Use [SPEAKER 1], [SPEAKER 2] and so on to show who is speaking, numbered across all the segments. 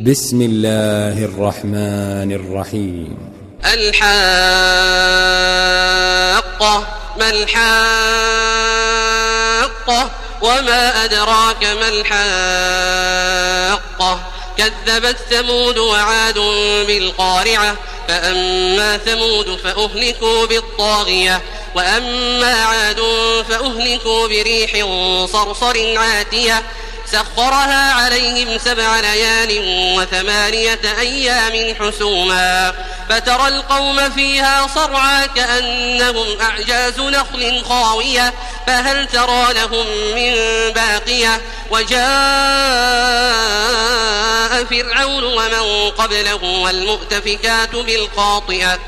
[SPEAKER 1] بسم الله الرحمن الرحيم.
[SPEAKER 2] الحاقة ما الحاقة؟ وما أدراك ما الحاقة؟ كذبت ثمود وعاد بالقارعة فأما ثمود فأهلكوا بالطاغية وأما عاد فأهلكوا بريح صرصر عاتية سخرها عليهم سبع ليال وثمانية أيام حسوما فترى القوم فيها صرعا كأنهم أعجاز نخل خاوية فهل ترى لهم من باقية وجاء فرعون ومن قبله والمؤتفكات بالخاطئة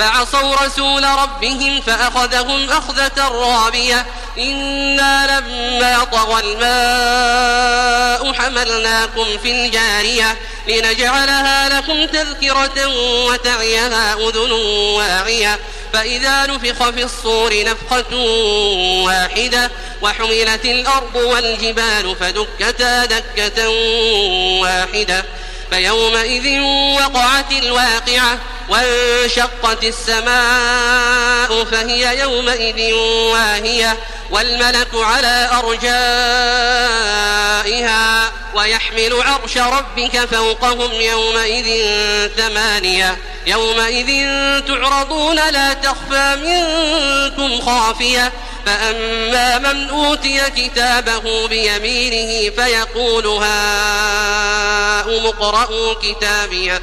[SPEAKER 2] فعصوا رسول ربهم فأخذهم أخذة رابية. إنا لما طغى الماء حملناكم في الجارية لنجعلها لكم تذكرة وتعيها أذن واعية. فإذا نفخ في الصور نفخة واحدة وحملت الأرض والجبال فدكتا دكة واحدة. فيومئذ وقعت الواقعة وانشقت السماء فهي يومئذ واهية والملك على أرجائها ويحمل عرش ربك فوقهم يومئذ ثمانية يومئذ تعرضون لا تخفى منكم خافية فأما من أوتي كتابه بيمينه فيقول هاؤم اقرءوا كتابيه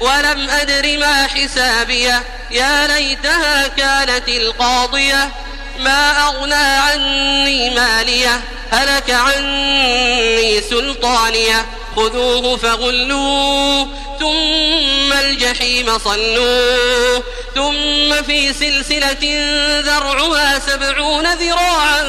[SPEAKER 2] ولم أدر ما حسابيه. يا ليتها كانت القاضية. ما أغنى عني مالية. هلك عني سلطانية. خذوه فغلوه. ثم الجحيم صلوه. ثم في سلسلة ذرعها سبعون ذراعا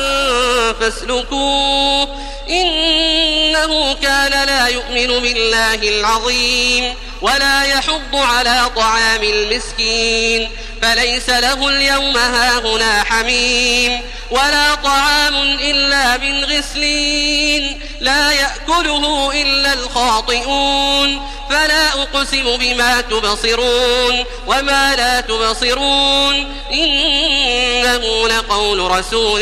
[SPEAKER 2] فاسلكوه. إنه كان لا يؤمن بالله العظيم. ولا يحض على طعام المسكين فليس له اليوم هاهنا حميم ولا طعام إلا من غسلين لا يأكله إلا الخاطئون فلا أقسم بما تبصرون وما لا تبصرون إنه لقول رسول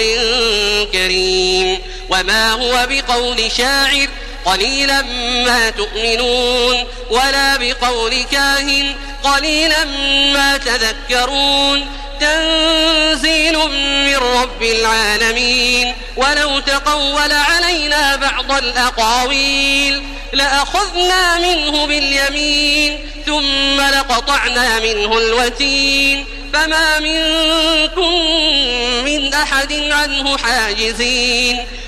[SPEAKER 2] كريم وما هو بقول شاعر قليلا ما تؤمنون ولا بقول كاهن قليلا ما تذكرون تنزيل من رب العالمين ولو تقول علينا بعض الأقاويل لأخذنا منه باليمين ثم لقطعنا منه الوتين فما منكم من أحد عنه حاجزين